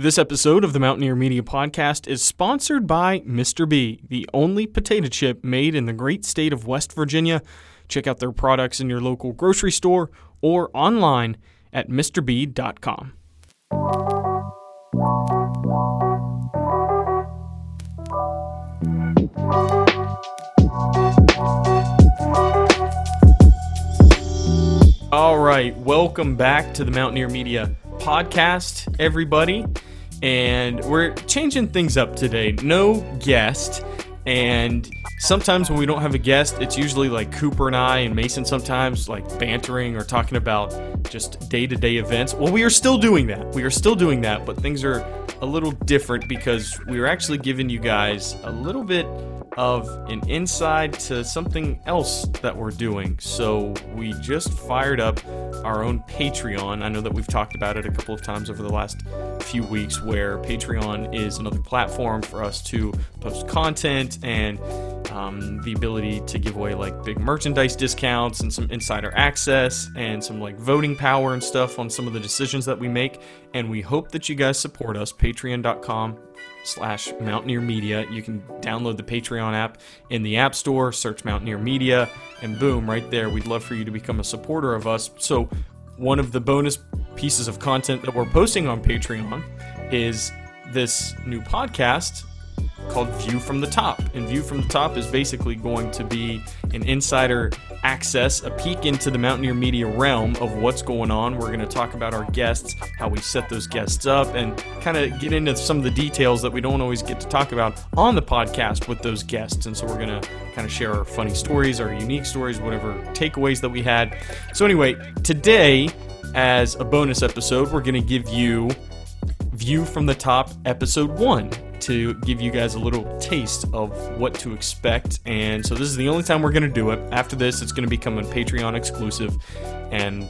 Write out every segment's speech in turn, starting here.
This episode of the Mountaineer Media Podcast is sponsored by Mister Bee, the only potato chip made in the great state of West Virginia. Check out their products in your local grocery store or online at MisterBee.com. All right, welcome back to the Mountaineer Media Podcast, everybody. And we're changing things up today. No guest. And sometimes when we don't have a guest, it's usually like Cooper and I and Mason sometimes like bantering or talking about just day to day events. Well, we are still doing that. We are still doing that, but things are a little different because we are actually giving you guys a little bit of an inside to something else that we're doing. So we just fired up our own Patreon. I know that we've talked about it a couple of times over the last few weeks, where Patreon is another platform for us to post content and um, the ability to give away like big merchandise discounts and some insider access and some like voting power and stuff on some of the decisions that we make. And we hope that you guys support us. Patreon.com slash Mountaineer Media. You can download the Patreon app in the App Store, search Mountaineer Media, and boom, right there. We'd love for you to become a supporter of us. So, one of the bonus pieces of content that we're posting on Patreon is this new podcast called View from the Top. And View from the Top is basically going to be an insider access, a peek into the Mountaineer Media realm of what's going on. We're going to talk about our guests, how we set those guests up, and kind of get into some of the details that we don't always get to talk about on the podcast with those guests. And so we're going to kind of share our funny stories, our unique stories, whatever takeaways that we had. So, anyway, today, as a bonus episode, we're going to give you View from the Top episode one to give you guys a little taste of what to expect. And so this is the only time we're going to do it. After this, it's going to become a Patreon exclusive. And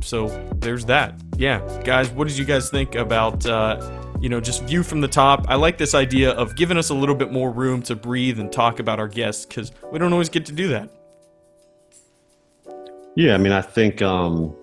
so there's that. Yeah, guys, what did you guys think about? Uh, you know, just view from the top. I like this idea of giving us a little bit more room to breathe and talk about our guests because we don't always get to do that. Yeah, I mean, I think um,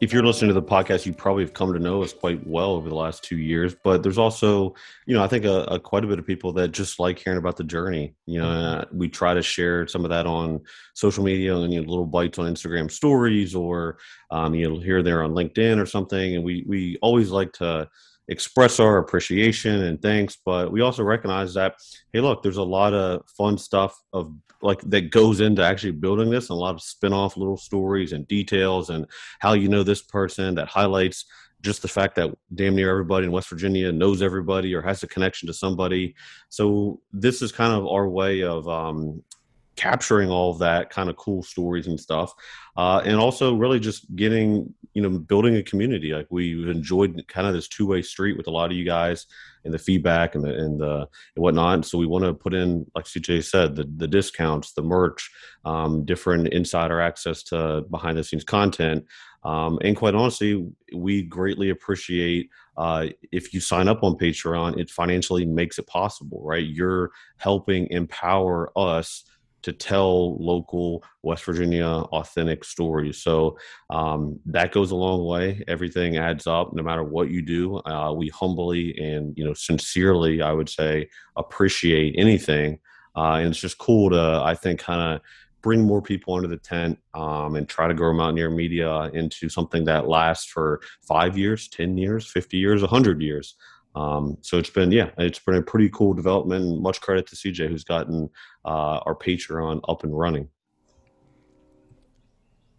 if you're listening to the podcast, you probably have come to know us quite well over the last two years. But there's also, you know, I think a, a quite a bit of people that just like hearing about the journey. You know, uh, we try to share some of that on social media and you know, little bites on Instagram stories, or um, you know, here there on LinkedIn or something. And we we always like to express our appreciation and thanks but we also recognize that hey look there's a lot of fun stuff of like that goes into actually building this and a lot of spin-off little stories and details and how you know this person that highlights just the fact that damn near everybody in West Virginia knows everybody or has a connection to somebody. So this is kind of our way of um, capturing all of that kind of cool stories and stuff uh, and also really just getting you know building a community. Like we've enjoyed kind of this two-way street with a lot of you guys and the feedback and the and the and whatnot. So we want to put in like cj said the, the discounts the merch um, different insider access to behind the scenes content. Um, and quite honestly we greatly appreciate uh, if you sign up on patreon it financially makes it possible right? You're helping empower us to tell local West Virginia authentic stories. So um, that goes a long way. Everything adds up, no matter what you do. Uh, we humbly and you know sincerely, I would say, appreciate anything, uh, and it's just cool to I think kind of bring more people under the tent um, and try to grow Mountaineer Media into something that lasts for five years, ten years, fifty years, hundred years. Um, so it's been, yeah, it's been a pretty cool development. Much credit to CJ who's gotten uh, our Patreon up and running.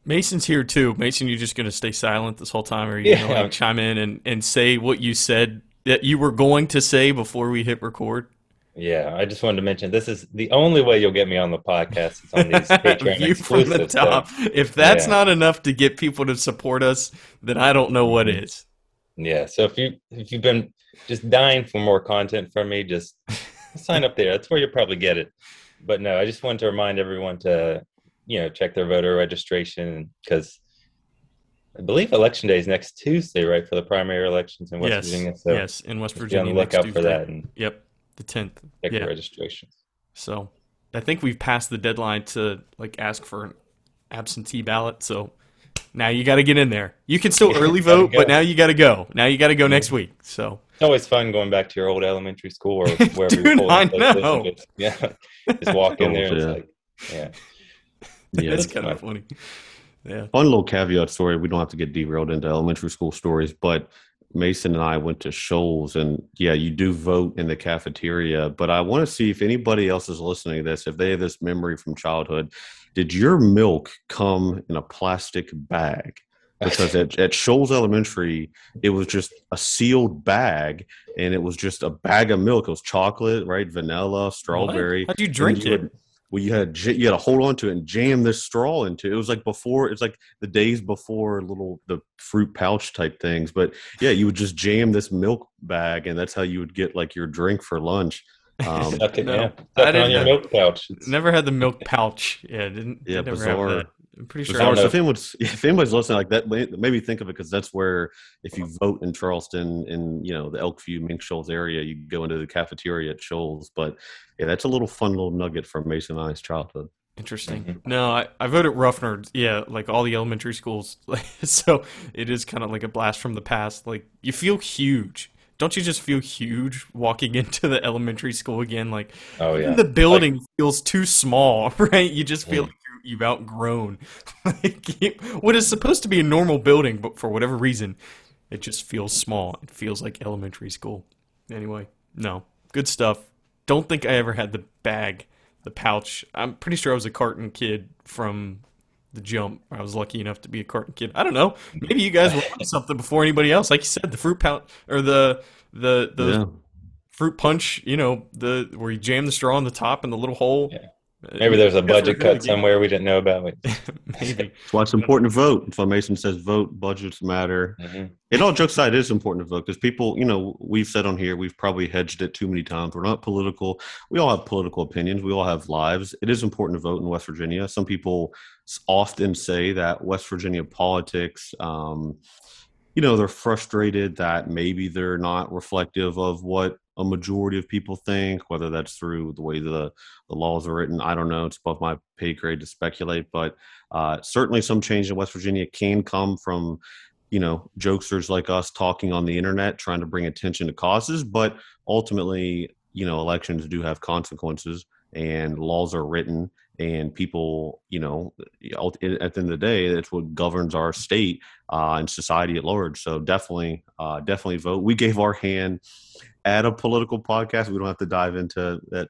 Mason's here too. Mason, you're just going to stay silent this whole time, or are you yeah. going to like chime in and, and say what you said that you were going to say before we hit record? Yeah, I just wanted to mention this is the only way you'll get me on the podcast. It's on these Patreon View from the top. So, if that's yeah. not enough to get people to support us, then I don't know what mm-hmm. Yeah. So if you if you've been just dying for more content from me, just sign up there. That's where you'll probably get it. But no, I just wanted to remind everyone to, you know, check their voter registration because I believe election day is next Tuesday, right, for the primary elections in West yes, Virginia. So yes, in West Virginia. Be on the lookout for that. And yep, the tenth. Check yeah. the registration. So, I think we've passed the deadline to like ask for an absentee ballot. So now you got to get in there. You can still early vote, but now you got to go. Now you got to go next week. So It's always fun going back to your old elementary school or wherever Dude, you're pulling I know. just- yeah, just walk in oh, there. And Oh, yeah. it's like, yeah, Yeah, That's it's kind of funny. Yeah. fun little caveat story. We don't have to get derailed into elementary school stories, but Mason and I went to Shoals, and yeah, you do vote in the cafeteria. But I want to see if anybody else is listening to this, if they have this memory from childhood. Did your milk come in a plastic bag? Because at, at Shoals Elementary, it was just a sealed bag, and it was just a bag of milk. It was chocolate, right? Vanilla, strawberry. How'd you drink you it? would- well, you had you had to hold on to it and jam this straw into it. It was like before, it's like the days before little the fruit pouch type things. But yeah, you would just jam this milk bag, and that's how you would get like your drink for lunch. Um, Stuck it, No, yeah. I Stuck it on didn't your milk pouch. It's- Never had the milk pouch. Yeah, didn't. Yeah, did never have bizarre. That. I'm pretty sure. bizarre. So if anyone's if anybody's listening like that, maybe think of it because that's where if you vote in Charleston in you know the Elkview Mink Shoals area, you go into the cafeteria at Shoals. But yeah, that's a little fun little nugget from Mason and I's childhood. Interesting. Mhm. No, I, I voted Ruffner. Yeah, like all the elementary schools. so it is kind of like a blast from the past. Like you feel huge. Don't you just feel huge walking into the elementary school again? Like Oh yeah. the building feels too small, right? You just feel Mm. like you- you've outgrown like you- what is supposed to be a normal building, but for whatever reason, it just feels small. It feels like elementary school. Anyway, no, good stuff. Don't think I ever had the bag, the pouch. I'm pretty sure I was a carton kid from the jump. I was lucky enough to be a carton kid. I don't know. Maybe you guys were on something before anybody else. Like you said, the fruit pouch or the the the yeah. fruit punch, you know, the where you jam the straw on the top and the little hole. Yeah. Maybe there's a budget cut somewhere we didn't know about. Maybe. That's why it's important to vote. Mason says vote. Budgets matter. Mhm. It all jokes aside, it is important to vote because people, you know, we've said on here, we've probably hedged it too many times. We're not political. We all have political opinions. We all have lives. It is important to vote in West Virginia. Some people often say that West Virginia politics, um, you know, they're frustrated that maybe they're not reflective of what a majority of people think, whether that's through the way the, the laws are written. I don't know. It's above my pay grade to speculate, but uh, certainly some change in West Virginia can come from you know jokesters like us talking on the internet trying to bring attention to causes but ultimately you know elections do have consequences and laws are written and people you know at the end of the day that's what governs our state uh, and society at large so definitely uh, definitely vote we gave our hand at a political podcast we don't have to dive into that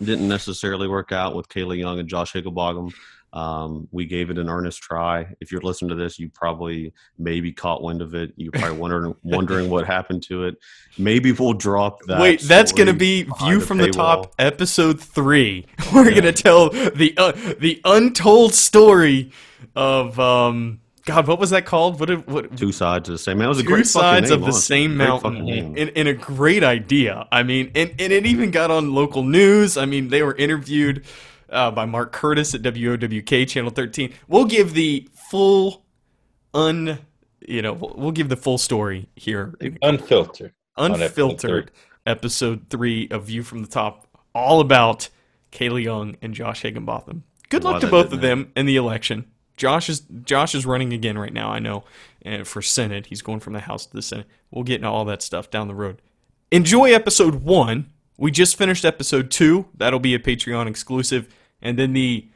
didn't necessarily work out with Kayla Young and Josh Higginbotham. Um, we gave it an earnest try. If you're listening to this, you probably maybe caught wind of it. You're probably wondering wondering what happened to it. Maybe we'll drop that. Wait, that's going to be View the from the Top, episode three. We're Yeah. going to tell the uh, the untold story of um. God, what was that called? What? did- What? Two sides of the same. That was a Two great fucking sides of the honestly. same Great mountain, fucking name. and, and a great idea. I mean, and, and it even got on local news. I mean, they were interviewed uh, by Mark Curtis at WOWK Channel 13. We'll give the full, un, you know, we'll, we'll give the full story here, Unfiltered. unfiltered episode three of View from the Top, all about Kayla Young and Josh Higginbotham. Good luck to both of them in the election. Josh is Josh is running again right now. I know, and for Senate, he's going from the House to the Senate. We'll get into all that stuff down the road. Enjoy episode one. We just finished episode two. That'll be a Patreon exclusive, and then the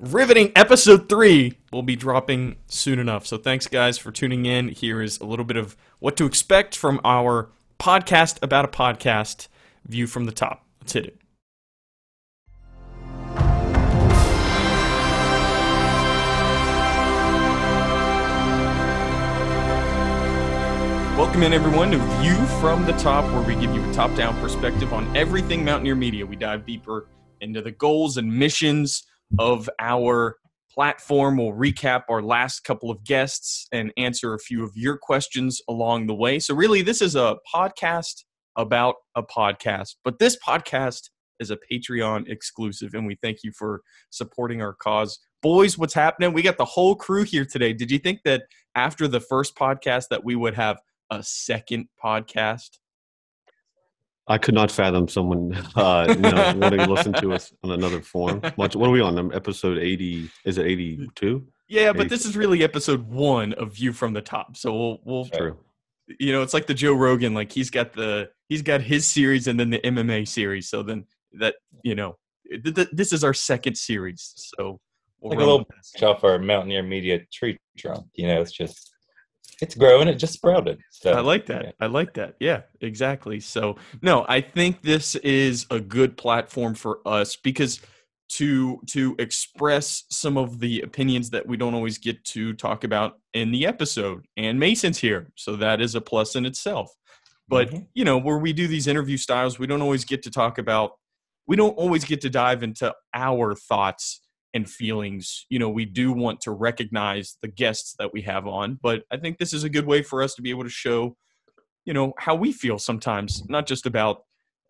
riveting episode three will be dropping soon enough. So thanks, guys, for tuning in. Here is a little bit of what to expect from our podcast about a podcast view from the top. Let's hit it. Welcome in, everyone, to View from the Top, where we give you a top down perspective on everything Mountaineer Media. We dive deeper into the goals and missions of our platform. We'll recap our last couple of guests and answer a few of your questions along the way. So, really, this is a podcast about a podcast, but this podcast is a Patreon exclusive, and we thank you for supporting our cause. Boys, what's happening? We got the whole crew here today. Did you think that after the first podcast that we would have a second podcast? I could not fathom someone uh, you know, wanting to listen to us on another form. Much. What are we on? Um, Episode eighty? Is it eighty-two? Yeah, but this is really episode one of View from the Top. So we'll we'll True. you know, it's like the Joe Rogan. Like he's got the he's got his series and then the MMA series. So then that you know, th- th- this is our second series. So we'll like a little with branch off our Mountaineer Media tree trunk. You know, it's just it's growing. It just sprouted. So I like that. yeah. I like that. Yeah, exactly. So, no, I think this is a good platform for us because to to express some of the opinions that we don't always get to talk about in the episode. And Mason's here, so that is a plus in itself. But, Mhm. you know, where we do these interview styles, we don't always get to talk about we don't always get to dive into our thoughts and feelings. You know, we do want to recognize the guests that we have on, but I think this is a good way for us to be able to show, you know, how we feel sometimes, not just about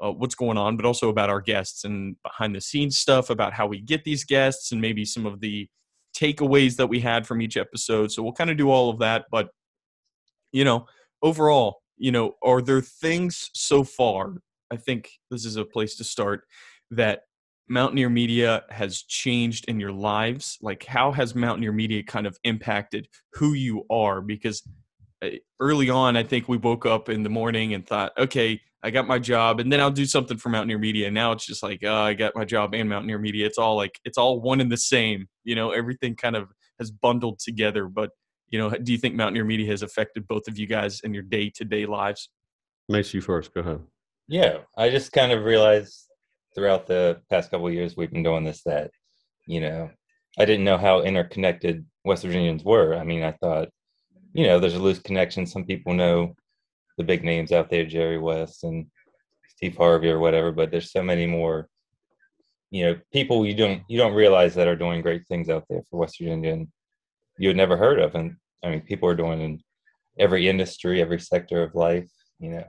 uh, what's going on, but also about our guests and behind the scenes stuff about how we get these guests and maybe some of the takeaways that we had from each episode. So we'll kind of do all of that, but you know, overall, you know, are there things so far? I think this is a place to start that Mountaineer Media has changed in your lives? Like, how has Mountaineer Media kind of impacted who you are? Because uh, early on, I think we woke up in the morning and thought, okay, I got my job, and then I'll do something for Mountaineer Media. And Now it's just like, oh, I got my job and Mountaineer Media. It's all like, it's all one and the same. You know, everything kind of has bundled together. But, you know, do you think Mountaineer Media has affected both of you guys in your day to day lives? Makes you first. Go ahead. Yeah, I just kind of realized throughout the past couple years we've been doing this that, you know, I didn't know how interconnected West Virginians were. I mean, I thought, you know, there's a loose connection. Some people know the big names out there, Jerry West and Steve Harvey or whatever, but there's so many more, you know, people you don't you don't realize that are doing great things out there for West Virginia and you had never heard of. And I mean, people are doing in every industry, every sector of life. You know,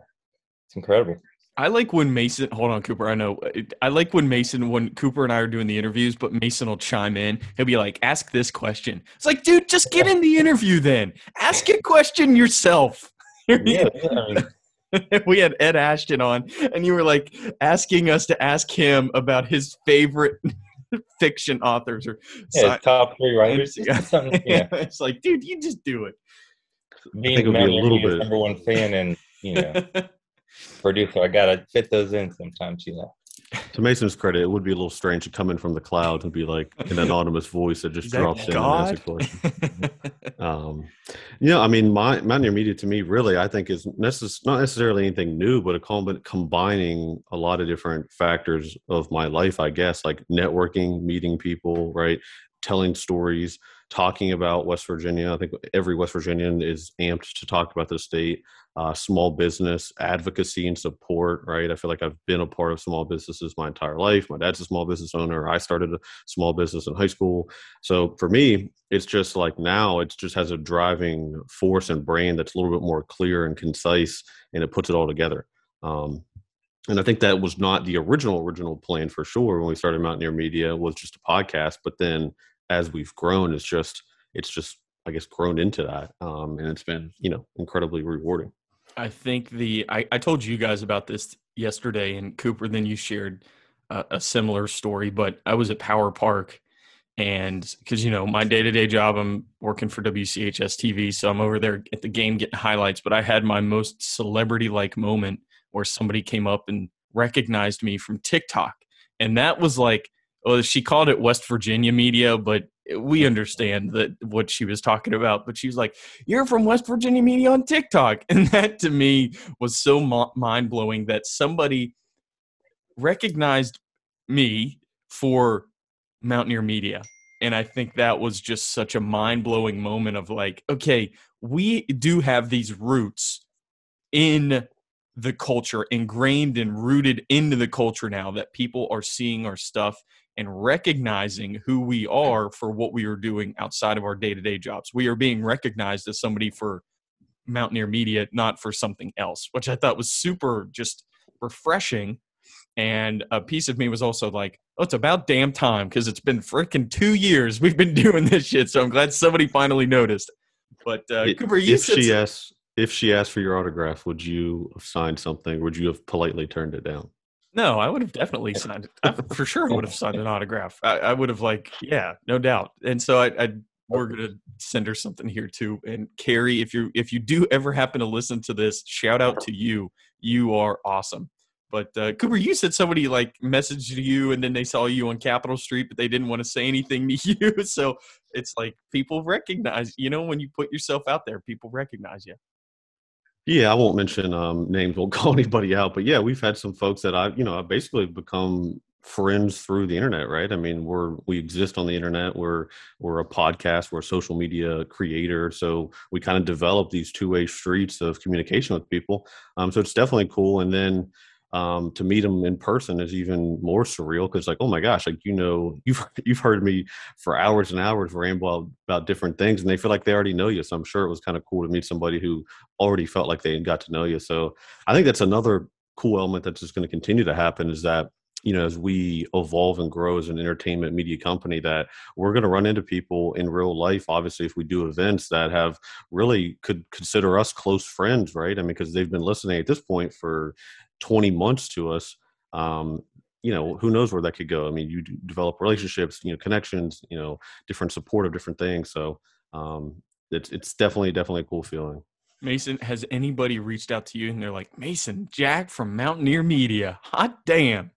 it's incredible. I like when Mason. Hold on, Cooper. I know. I like when Mason, when Cooper and I are doing the interviews, but Mason will chime in. He'll be like, "Ask this question." It's like, dude, just get in the interview then. Ask a question yourself. Yeah, yeah, we had Ed Ashton on, and you were like asking us to ask him about his favorite fiction authors or. yeah, top three writers. Yeah. It's something, yeah, it's like, dude, you just do it. being it'll be a little bit- number one fan and you know producer, I gotta fit those in sometimes. You know, To Mason's credit, it would be a little strange to come in from the cloud and be like an anonymous voice that just that drops in and asks a question. God? Um, you know, I mean, my Mountaineer Media to me really, I think is necess- not necessarily anything new, but a com- combining a lot of different factors of my life, I guess, like networking, meeting people, right, telling stories, talking about West Virginia. I think every West Virginian is amped to talk about the state. Uh, small business advocacy and support, right? I feel like I've been a part of small businesses my entire life. My dad's a small business owner. I started a small business in high school. So for me, it's just like now it just has a driving force and brain that's a little bit more clear and concise and it puts it all together um, and i think that was not the original original plan for sure when we started mountaineer media was just a podcast but then as we've grown it's just it's just i guess grown into that um, and it's been you know incredibly rewarding I think the I, I told you guys about this yesterday, and Cooper. Then you shared a, similar story, but I was at Power Park, and because you know my day to day job, I'm working for WCHS TV, so I'm over there at the game getting highlights. But I had my most celebrity like moment where somebody came up and recognized me from TikTok, and that was like, well, she called it West Virginia media, but we understand that what she was talking about. But she was like, you're from West Virginia Media on TikTok. And that to me was so mind blowing that somebody recognized me for Mountaineer Media. And I think that was just such a mind blowing moment of like, okay, we do have these roots in the culture, ingrained and rooted into the culture now that people are seeing our stuff and recognizing who we are for what we are doing outside of our day to day jobs. We are being recognized as somebody for Mountaineer Media, not for something else, which I thought was super just refreshing. And a piece of me was also like, oh, it's about damn time because it's been freaking two years we've been doing this shit. So I'm glad somebody finally noticed. But uh, It- Cooper, you if she asked if she asked for your autograph would you have signed something would you have politely turned it down No, I would have definitely signed it. I, for sure, would have signed an autograph. I, I would have like, yeah, no doubt. And so I, I, we're gonna send her something here too. And Carrie, if you if you do ever happen to listen to this, shout out to you. You are awesome. But uh, Cooper, you said somebody like messaged you and then they saw you on Capitol Street, but they didn't want to say anything to you. So it's like people recognize, you know, when you put yourself out there, people recognize you. Yeah, I won't mention um, names, won't call anybody out, but yeah, we've had some folks that I've, you know, I've basically become friends through the internet, right? I mean, we're we exist on the internet. We're we're a podcast. We're a social media creator. So we kind of develop these two way streets of communication with people. Um, so it's definitely cool. And then um, to meet them in person is even more surreal because like oh my gosh like you know you've you've heard me for hours and hours ramble about different things and they feel like they already know you so i'm sure it was kind of cool to meet somebody who already felt like they got to know you so i think that's another cool element that's just going to continue to happen is that you know as we evolve and grow as an entertainment media company that we're going to run into people in real life obviously if we do events that have really could consider us close friends right? I mean because they've been listening at this point for 20 months to us um, you know who knows where that could go? I mean you develop relationships you know connections you know different support of different things so um, it's it's definitely definitely a cool feeling. Mason has anybody reached out to you and they're like mason jack from mountaineer media hot damn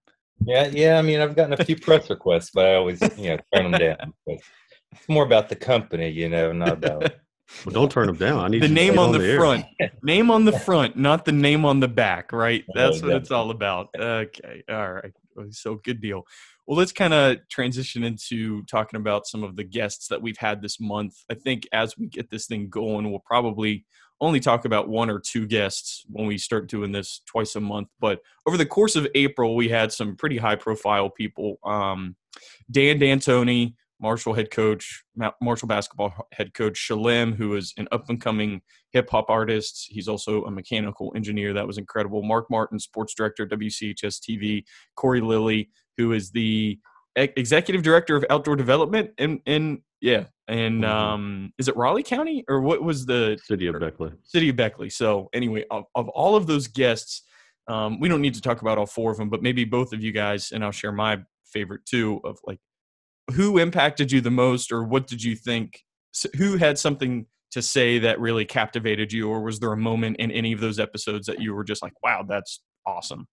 yeah yeah i mean i've gotten a few press requests but i always you know turn them down But it's more about the company you know not about well, don't turn them down. I need the name on, the, the front. name on the front, not the name on the back. Right? That's what it's all about. Okay. All right. So good deal. Well, let's kind of transition into talking about some of the guests that we've had this month. I think as we get this thing going, we'll probably only talk about one or two guests when we start doing this twice a month. But over the course of April, we had some pretty high profile people. Um, Dan D'Antoni, Marshall head coach, Marshall basketball head coach Shalem, who is an up and coming hip hop artist. He's also a mechanical engineer. That was incredible. Mark Martin, sports director, WCHS TV. Corey Lilly, who is the executive director of outdoor development. And, and yeah, and mm-hmm. um, is it Raleigh County or what was the city of Beckley? City of Beckley. So, anyway, of, of all of those guests, um, we don't need to talk about all four of them, but maybe both of you guys, and I'll share my favorite too of like who impacted you the most or what did you think who had something to say that really captivated you or was there a moment in any of those episodes that you were just like wow that's awesome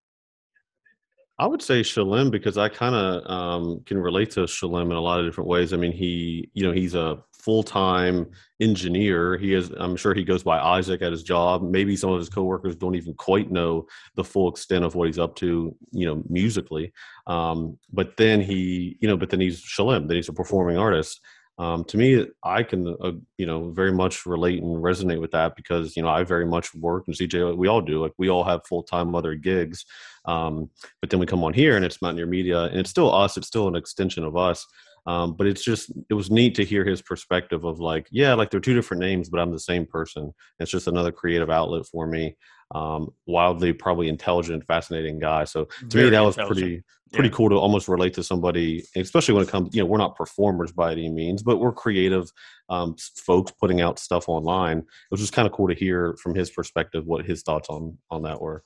I would say Shalem because I kind of um, can relate to Shalem in a lot of different ways. I mean, he, you know, he's a full-time engineer. He is, I'm sure he goes by Isaac at his job. Maybe some of his coworkers don't even quite know the full extent of what he's up to, you know, musically. Um, but then he, you know, but then he's Shalem. Then he's a performing artist um, to me i can uh, you know very much relate and resonate with that because you know i very much work and cj we all do like we all have full-time other gigs um, but then we come on here and it's mountaineer media and it's still us it's still an extension of us um, but it's just it was neat to hear his perspective of like yeah like they're two different names but i'm the same person. It's just another creative outlet for me um, wildly probably intelligent fascinating guy so to Very me that was pretty pretty yeah. cool to almost relate to somebody, especially when it comes, you know, we're not performers by any means, but we're creative um, folks putting out stuff online. It was just kind of cool to hear from his perspective what his thoughts on on that were.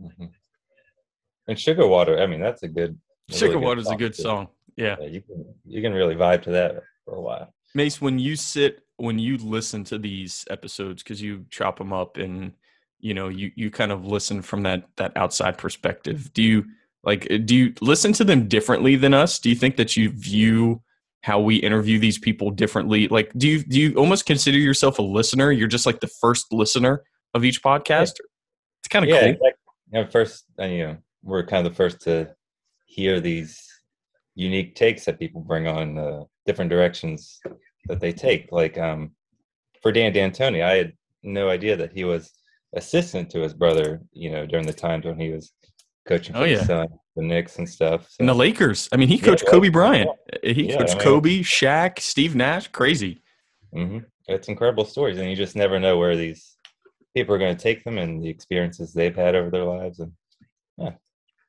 Mm-hmm. And Sugar Water, I mean, that's a good. Sugar really Water is a good too. song. Yeah. yeah, you can you can really vibe to that for a while. Mace, when you sit when you listen to these episodes because you chop them up and you know you you kind of listen from that that outside perspective do you like, uh, do you listen to them differently than us? Do you think that you view how we interview these people differently? Like, do you do you almost consider yourself a listener? You're just like the first listener of each podcast. Yeah. It's kind of yeah, cool. Exactly. You know, first, uh, you know, we're kind of the first to hear these unique takes that people bring on uh, different directions that they take. Like um, for Dan D'Antoni, I had no idea that he was assistant to his brother. You know, during the times when he was coaching oh, yeah. the, the Knicks and stuff. So. And the Lakers. I mean, he coached yeah, Kobe Bryant. He coached I mean, Kobe, Shaq, Steve Nash. Crazy. Mm-hmm. It's incredible stories, and you just never know where these people are going to take them and the experiences they've had over their lives. And yeah,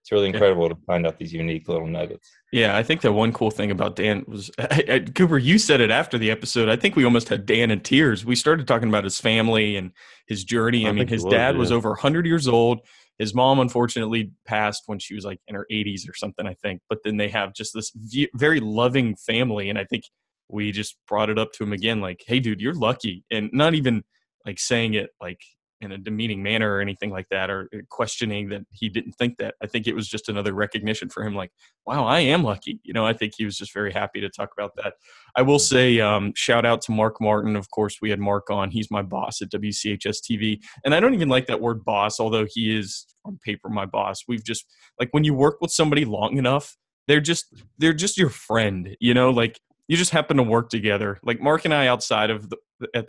it's really incredible yeah. to find out these unique little nuggets. Yeah, I think the one cool thing about Dan was Cooper. You said it after the episode. I think we almost had Dan in tears. We started talking about his family and his journey. I, I mean, his was, dad yeah. was over 100 years old. His mom unfortunately passed when she was like in her 80s or something, I think. But then they have just this very loving family, and I think we just brought it up to him again, like, "Hey, dude, you're lucky," and not even like saying it like in a demeaning manner or anything like that or uh, questioning that he didn't think that. I think it was just another recognition for him like wow i am lucky. You know i think he was just very happy to talk about that. I will say um, shout out to mark martin. Of course we had mark on. He's my boss at wchs tv and i don't even like that word boss although he is on paper my boss. We've just like when you work with somebody long enough they're just they're just your friend you know? Like you just happen to work together. Like mark and i outside of the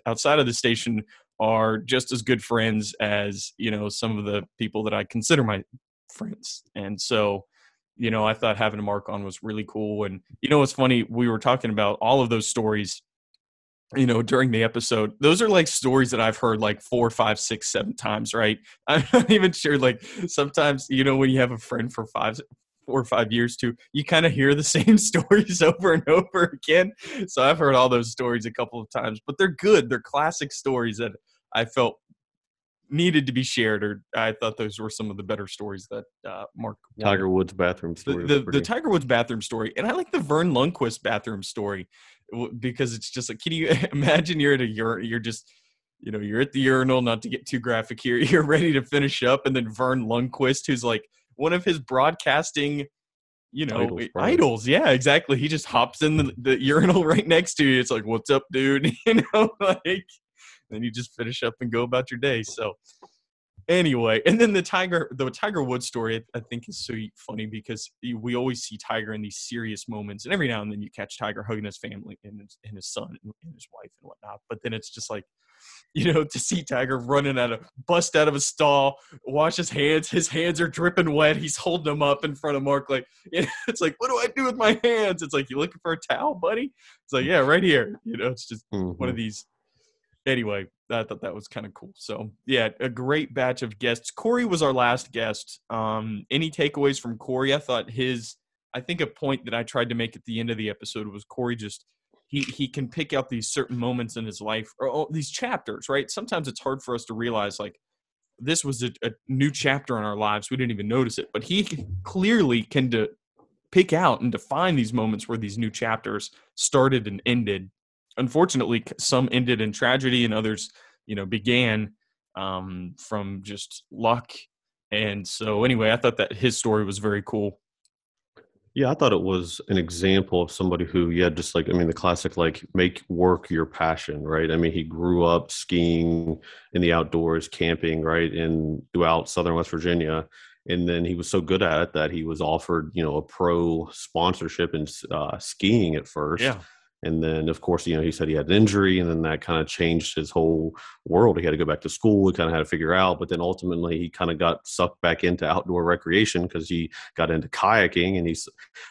outside of the station are just as good friends as you know some of the people that I consider my friends. And so, you know, I thought having a Mark on was really cool. And you know, what's funny? We were talking about all of those stories. You know, during the episode, those are like stories that I've heard like four, five, six, seven times. Right? I'm not even sure. Like sometimes, you know, when you have a friend for five, four or five years too, you kind of hear the same stories over and over again. So I've heard all those stories a couple of times, but they're good. They're classic stories that I felt needed to be shared, or I thought those were some of the better stories that uh, Mark Tiger Woods bathroom story. The, the, the, Tiger Woods bathroom story, and I like the Verne Lundquist bathroom story because it's just like, can you imagine you're at a you're you're just you know you're at the urinal, not to get too graphic here, you're ready to finish up, and then Verne Lundquist, who's like one of his broadcasting you know idols, idols, yeah exactly he just hops in the, the urinal right next to you it's like what's up dude you know like then you just finish up and go about your day. So anyway, and then the Tiger, the Tiger Woods story, I think is so funny because we always see Tiger in these serious moments, and every now and then you catch Tiger hugging his family and his, and his son and his wife and whatnot. But then it's just like, you know, to see Tiger running out of bust out of a stall, wash his hands, his hands are dripping wet. He's holding them up in front of Mark, like you know, it's like, what do I do with my hands? It's like you looking for a towel, buddy. It's like, yeah, right here. You know, it's just mm-hmm. one of these anyway, I thought that was kind of cool. So yeah, a great batch of guests. Corey was our last guest. Um, any takeaways from Corey? I thought his. I think a point that I tried to make at the end of the episode was Corey just he he can pick out these certain moments in his life or oh, these chapters, right? Sometimes it's hard for us to realize like this was a, a, new chapter in our lives. We didn't even notice it, but he clearly can de- pick out and define these moments where these new chapters started and ended unfortunately, some ended in tragedy and others, you know, began um, from just luck. And so, anyway, I thought that his story was very cool. Yeah, I thought it was an example of somebody who, yeah, just like, I mean, the classic, like, make work your passion, right? I mean, he grew up skiing in the outdoors, camping, right, in throughout southern West Virginia. And then he was so good at it that he was offered, you know, a pro sponsorship in uh, skiing at first. Yeah and then, of course, you know, he said he had an injury, and then that kind of changed his whole world. He had to go back to school. He kind of had to figure out, but then ultimately, he kind of got sucked back into outdoor recreation because he got into kayaking, and he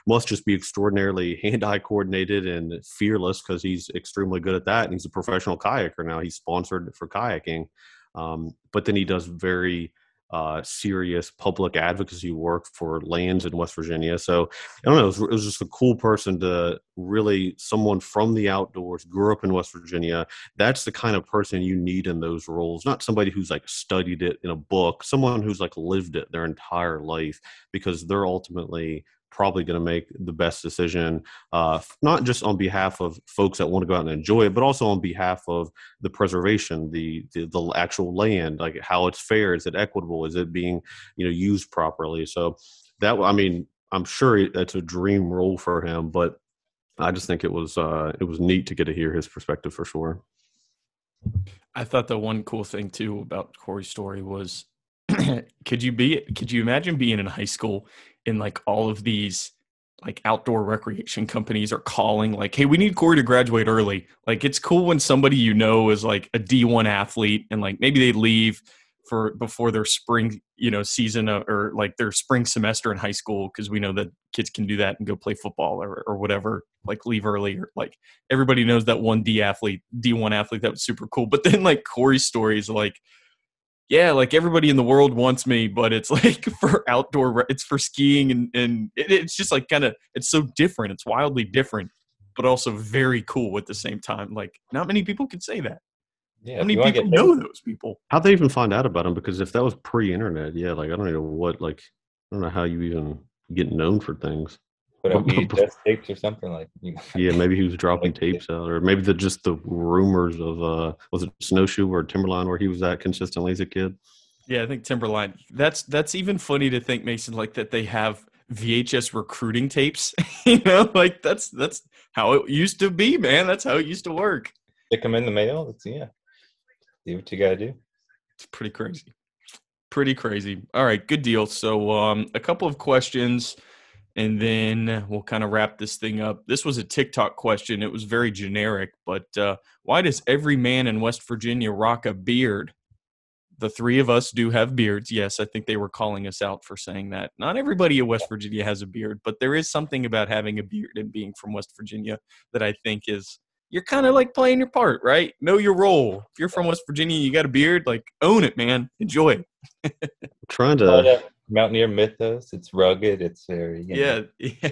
must just be extraordinarily hand-eye coordinated and fearless because he's extremely good at that, and he's a professional kayaker now. He's sponsored for kayaking, um, but then he does very uh, serious public advocacy work for lands in West Virginia. So I don't know, it was, it was, just a cool person to really someone from the outdoors, grew up in West Virginia. That's the kind of person you need in those roles, not somebody who's like studied it in a book, someone who's like lived it their entire life because they're ultimately probably going to make the best decision, uh, not just on behalf of folks that want to go out and enjoy it, but also on behalf of the preservation, the, the, the actual land, like how it's fair, is it equitable, is it being you know used properly? So that I mean, I'm sure that's a dream role for him, but I just think it was uh, it was neat to get to hear his perspective for sure. I thought the one cool thing too about Corey's story was could you be could you imagine being in high school in like all of these like outdoor recreation companies are calling like hey we need corey to graduate early. Like it's cool when somebody you know is like a d1 athlete and like maybe they leave for before their spring you know season or like their spring semester in high school because we know that kids can do that and go play football or, or whatever like leave early or like everybody knows that one d athlete d1 athlete that was super cool. But then like corey's stories like yeah, like everybody in the world wants me, but it's like for outdoor, it's for skiing and, and it, it's just like kind of, it's so different. It's wildly different, but also very cool at the same time. Like not many people can say that. Yeah, How many people know those people? How'd they even find out about them? Because if that was pre-internet, yeah, like I don't know what, like I don't know how you even get known for things. Put out But- but- VHS tapes or something like. You Yeah, maybe he was dropping tapes out, or maybe the just the rumors of uh was it Snowshoe or Timberline where he was at consistently as a kid. Yeah, I think Timberline. That's that's even funny to think, Mason, like that they have VHS recruiting tapes. you know, like that's that's how it used to be, man. That's how it used to work. stick them in the mail. It's, yeah, do what you gotta do. It's pretty crazy. Pretty crazy. All right, good deal. So um a couple of questions and then we'll kind of wrap this thing up. This was a TikTok question. It was very generic, but uh why does every man in West Virginia rock a beard? The three of us do have beards. Yes, I think they were calling us out for saying that. Not everybody in West Virginia has a beard, but there is something about having a beard and being from West Virginia that I think is you're kind of like playing your part, right? Know your role. If you're from West Virginia, you got a beard, like own it, man. Enjoy it. I'm trying Call to that Mountaineer mythos. It's rugged. It's very you know, Yeah, yeah.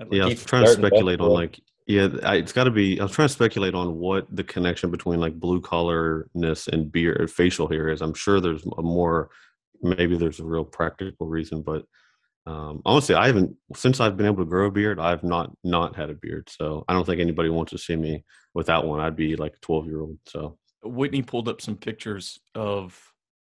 I like yeah, I was trying to speculate on like yeah, I, it's got to be. I was trying to speculate on what the connection between like blue collarness and beard facial hair is. I'm sure there's a more maybe there's a real practical reason, but um, honestly, I haven't since I've been able to grow a beard. I've not not had a beard, so I don't think anybody wants to see me without one. I'd be like a 12 year old. So Whitney pulled up some pictures of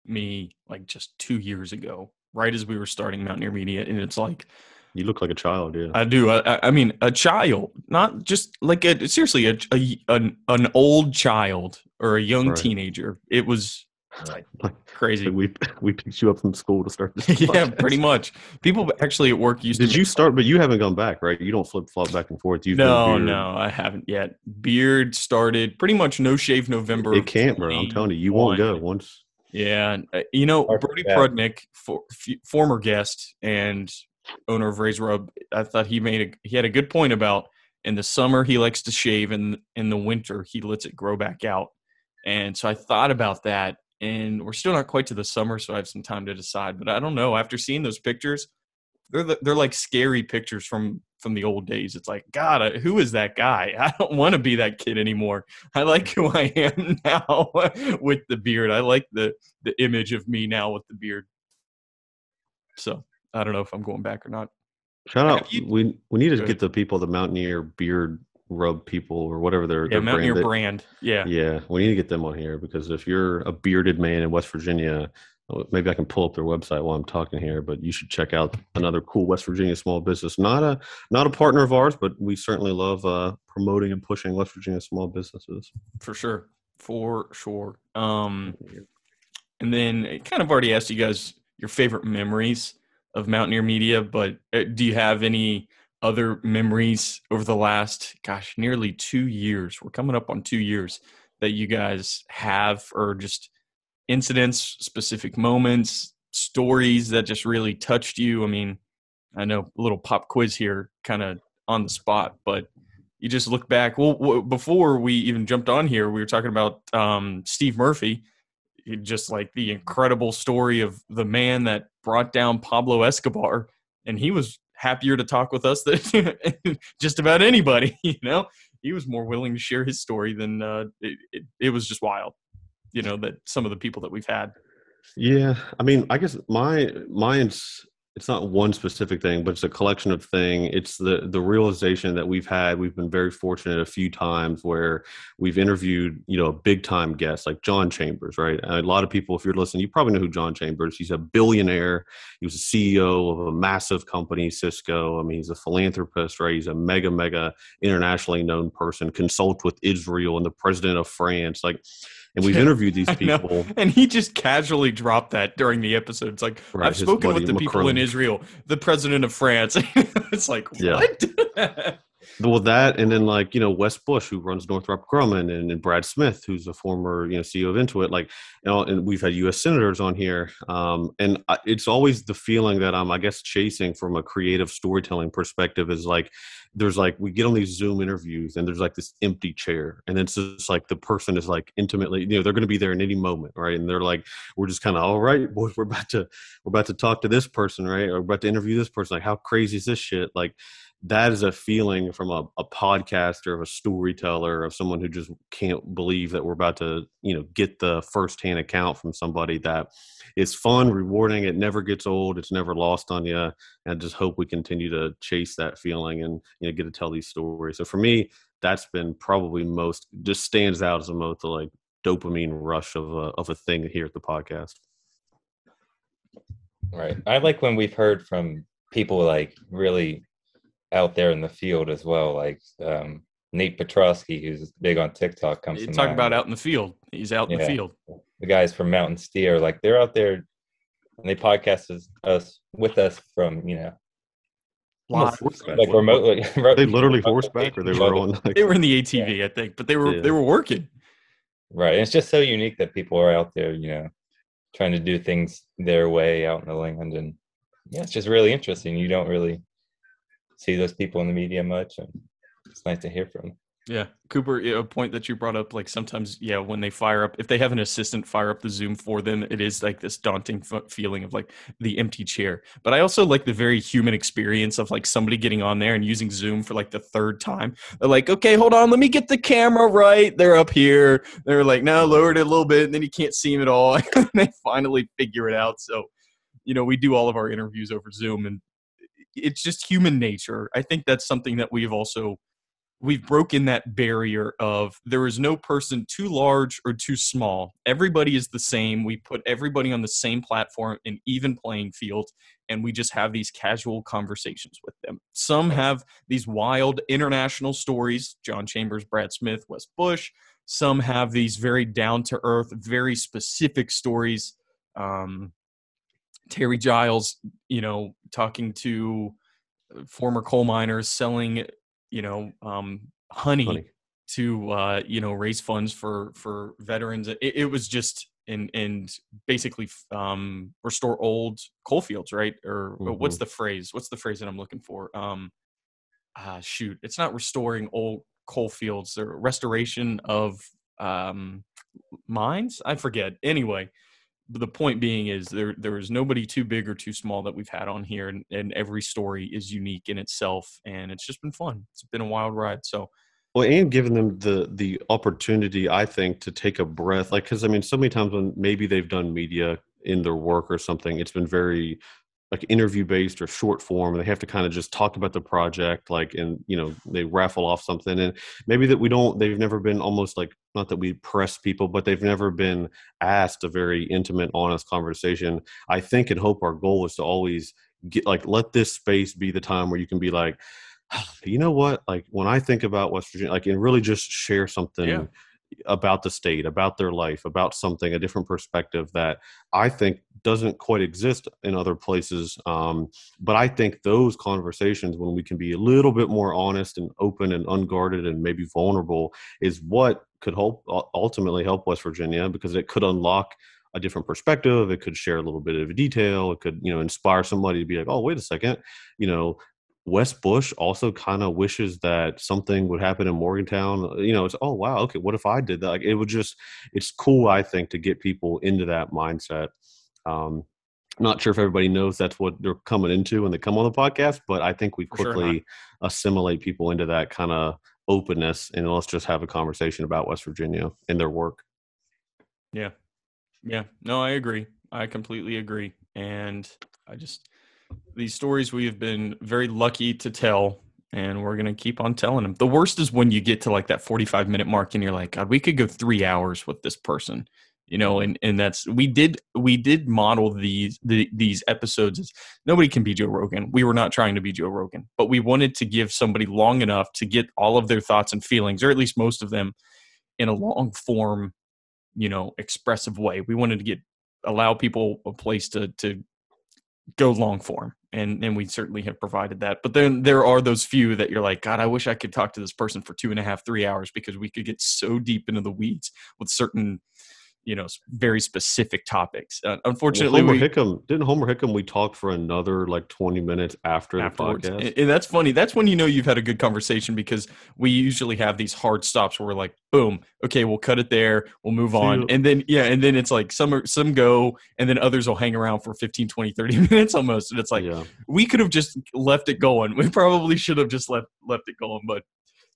me like just two years ago, right as we were starting Mountaineer Media, and it's like you look like a child, yeah. I do. I, I- mean, a child, not just like a seriously a, a an an old child or a young Right. teenager. It was like Like, crazy. we we picked you up from school to start this. yeah, pretty much. People actually at work used Did to you start? But you haven't gone back, right? You don't flip flop back and forth. You've been no, no, I haven't yet. Beard started pretty much no shave November. It can't, bro. I'm telling you, you won't go once. Yeah, uh, you know, Hard Brody. Prudnick, for, f- former guest and owner of Raise Rub, I thought he made a he had a good point about in the summer he likes to shave, and in the winter he lets it grow back out. And so I thought about that, and we're still not quite to the summer, so I have some time to decide. But I don't know. After seeing those pictures, they're the, they're like scary pictures from from the old days. It's like God, who is that guy? I don't want to be that kid anymore. I like who I am now with the beard. I like the the image of me now with the beard. So I don't know if I'm going back or not. Shout out. you- we we need to Go get the people, the Mountaineer beard rub people or whatever their, Yeah, their Mountaineer brand. brand. Yeah. Yeah, we need to get them on here because if you're a bearded man in West Virginia, uh, maybe I can pull up their website while I'm talking here. But you should check out another cool West Virginia small business. Not a not a partner of ours, but we certainly love uh, promoting and pushing West Virginia small businesses. for sure for sure um and then I kind of already asked you guys your favorite memories of mountaineer media but uh, do you have any other memories over the last gosh nearly two years we're coming up on two years that you guys have or just incidents specific moments stories that just really touched you i mean i know a little pop quiz here kind of on the spot but you just look back. Well, w- before we even jumped on here, we were talking about um, Steve Murphy, just like the incredible story of the man that brought down Pablo Escobar, and he was happier to talk with us than just about anybody. You know, he was more willing to share his story than uh, it, it, it was just wild. You know that some of the people that we've had. Yeah, I mean, I guess my mine's it's not one specific thing, but it's a collection of thing. It's the the realization that we've had. We've been very fortunate a few times where we've interviewed, you know, a big time guest like John Chambers, right? A lot of people, if you're listening, you probably know who John Chambers. He's a billionaire. He was a CEO of a massive company, Cisco. I mean, he's a philanthropist, right? He's a mega, mega internationally known person. Consult with Israel and the president of France, like. And we've Yeah, interviewed these people. And he just casually dropped that during the episode. It's like Right, I've spoken with the people in Israel, the president of France. it's like Yeah. what? Well, that and then like you know Wes Bush, who runs Northrop Grumman, and, and Brad Smith, who's a former you know CEO of Intuit. Like, you know, and we've had U.S. senators on here, um, and I, it's always the feeling that I'm, I guess, chasing from a creative storytelling perspective is like, there's like we get on these Zoom interviews, and there's like this empty chair, and it's just like the person is like intimately, you know, they're going to be there in any moment, right? And they're like, we're just kind of all right, boys, we're about to we're about to talk to this person, right? Or about to interview this person. Like, how crazy is this shit? Like that is a feeling from a, a podcaster, of a storyteller, of someone who just can't believe that we're about to, you know, get the firsthand account from somebody that is fun, rewarding. It never gets old. It's never lost on you. And I just hope we continue to chase that feeling and you know get to tell these stories. So for me, that's been probably most just stands out as a most like dopamine rush of a of a thing here at the podcast. Right. I like when we've heard from people like really out there in the field as well, like um, Nate Petrosky, who's big on TikTok. Comes You to talk mind. about out in the field. He's out in the field. the guys from Mountain Steer, like they're out there and they podcast us, us with us from you know Live. Horseback. like remotely. They literally horseback, or they were on like They were in the ATV, I think, but they were Yeah. they were working. Right. And it's just so unique that people are out there, you know, trying to do things their way out in the land. And yeah, it's just really interesting. You don't really see those people in the media much. And it's nice to hear from them. Yeah, Cooper, a point that you brought up, like sometimes, yeah, when they fire up, if they have an assistant fire up the Zoom for them, it is like this daunting f- feeling of like the empty chair. But I also like the very human experience of like somebody getting on there and using Zoom for like the third time. They're like, okay, hold on, let me get the camera right. They're up here. They're like, no, lowered it a little bit, and then you can't see them at all. and they finally figure it out. So, you know, we do all of our interviews over Zoom, and it's just human nature. I think that's something that we've also we've broken that barrier of there is no person too large or too small. Everybody is the same. We put everybody on the same platform, an even playing field, and we just have these casual conversations with them. Some have these wild international stories John Chambers, Brad Smith, Wes Bush. Some have these very down to earth, very specific stories. Um, Terry Giles, you know, talking to former coal miners selling you know um, honey, Honey. to uh, you know raise funds for for veterans. It, it was just and and basically um, restore old coal fields, right? Or what's Mhm. the phrase? What's the phrase that I'm looking for? Um, ah, shoot, it's not restoring old coal fields. Or restoration of um, mines. I forget. Anyway. The point being is there there is nobody too big or too small that we've had on here and, and every story is unique in itself and it's just been fun it's been a wild ride so Well, and giving them the the opportunity, I think, to take a breath. Like, because I mean, so many times when maybe they've done media in their work or something, it's been very like interview based or short form. They have to kind of just talk about the project, like, and you know, they raffle off something, and maybe that we don't. They've never been almost like not that we press people, but they've never been asked a very intimate, honest conversation. I think and hope our goal is to always get like let this space be the time where you can be like you know what like when i think about west virginia like and really just share something Yeah. About the state about their life about something a different perspective that i think doesn't quite exist in other places um, but i think those conversations when we can be a little bit more honest and open and unguarded and maybe vulnerable is what could help ultimately help west virginia because it could unlock a different perspective. It could share a little bit of detail. It could you know inspire somebody to be like oh wait a second. You know Wes Bush also kind of wishes that something would happen in Morgantown. You know, it's oh wow, okay, what if I did that? Like it would just it's cool, I think, to get people into that mindset. Um not sure if everybody knows that's what they're coming into when they come on the podcast, but I think we For sure quickly assimilate people into that kind of openness and let's just have a conversation about West Virginia and their work. yeah yeah no i agree i completely agree and i just these stories we have been very lucky to tell and we're going to keep on telling them the worst is when you get to like that 45 minute mark and you're like god we could go three hours with this person you know and and that's we did we did model these the, these episodes as nobody can be joe rogan. We were not trying to be joe rogan but we wanted to give somebody long enough to get all of their thoughts and feelings or at least most of them in a long form you know expressive way. We wanted to get allow people a place to to go long form and and we certainly have provided that. But then there are those few that you're like god i wish i could talk to this person for two and a half three hours because we could get so deep into the weeds with certain you know very specific topics. Uh, unfortunately, Homer we, Hickam didn't Homer Hickam. We talked for another like twenty minutes after the podcast. And, and that's funny. That's when you know you've had a good conversation because we usually have these hard stops where we're like, boom, okay, we'll cut it there, we'll move See on. you- And then, yeah, and then it's like some are, some go and then others will hang around for 15, 20, 30 minutes almost. And it's like, yeah, we could have just left it going. We probably should have just left left it going. But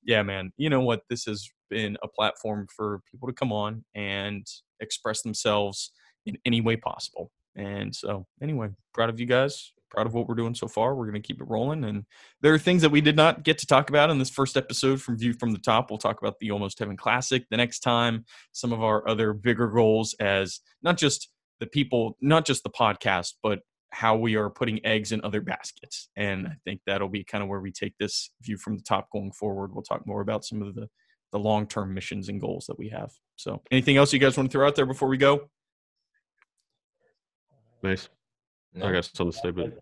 yeah, man, you know what? This has been a platform for people to come on and express themselves in any way possible. And so, anyway, proud of you guys. Proud of what we're doing so far. We're going to keep it rolling. And there are things that we did not get to talk about in this first episode from View from the Top. We'll talk about the Almost Heaven Classic the next time, some of our other bigger goals as not just the people, not just the podcast, but how we are putting eggs in other baskets. And I think that'll be kind of where we take this view from the top going forward. We'll talk more about some of the, the long term missions and goals that we have. So, anything else you guys want to throw out there before we go? Mace. I got something to say, but.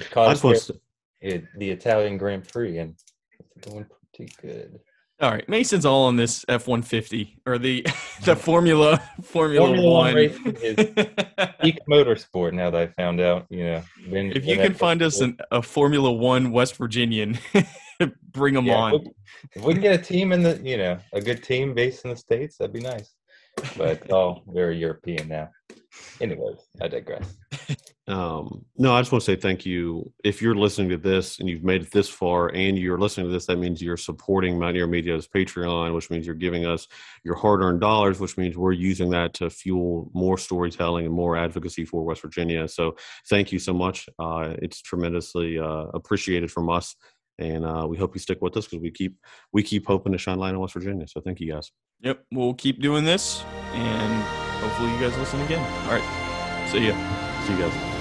I Caught just want to, it- the Italian Grand Prix and it's going pretty good. All right, Mason's all on this F one fifty or the the Formula Formula, Formula One racing Peak motorsport. Now that I found out, you know, been- if you can find us an, a Formula One West Virginian, bring them Yeah, on. if we- If we can get a team in the, you know, a good team based in the states, that'd be nice. But it's all very European now. Anyways, I digress. Um, no, I just want to say thank you. If you're listening to this and you've made it this far, and you're listening to this, that means you're supporting Mountaineer Media's Patreon, which means you're giving us your hard-earned dollars, which means we're using that to fuel more storytelling and more advocacy for West Virginia. So, thank you so much. Uh, it's tremendously uh, appreciated from us, and uh, we hope you stick with us because we keep we keep hoping to shine light on West Virginia. So, thank you guys. Yep, we'll keep doing this, and hopefully you guys listen again. All right, see ya. See you guys.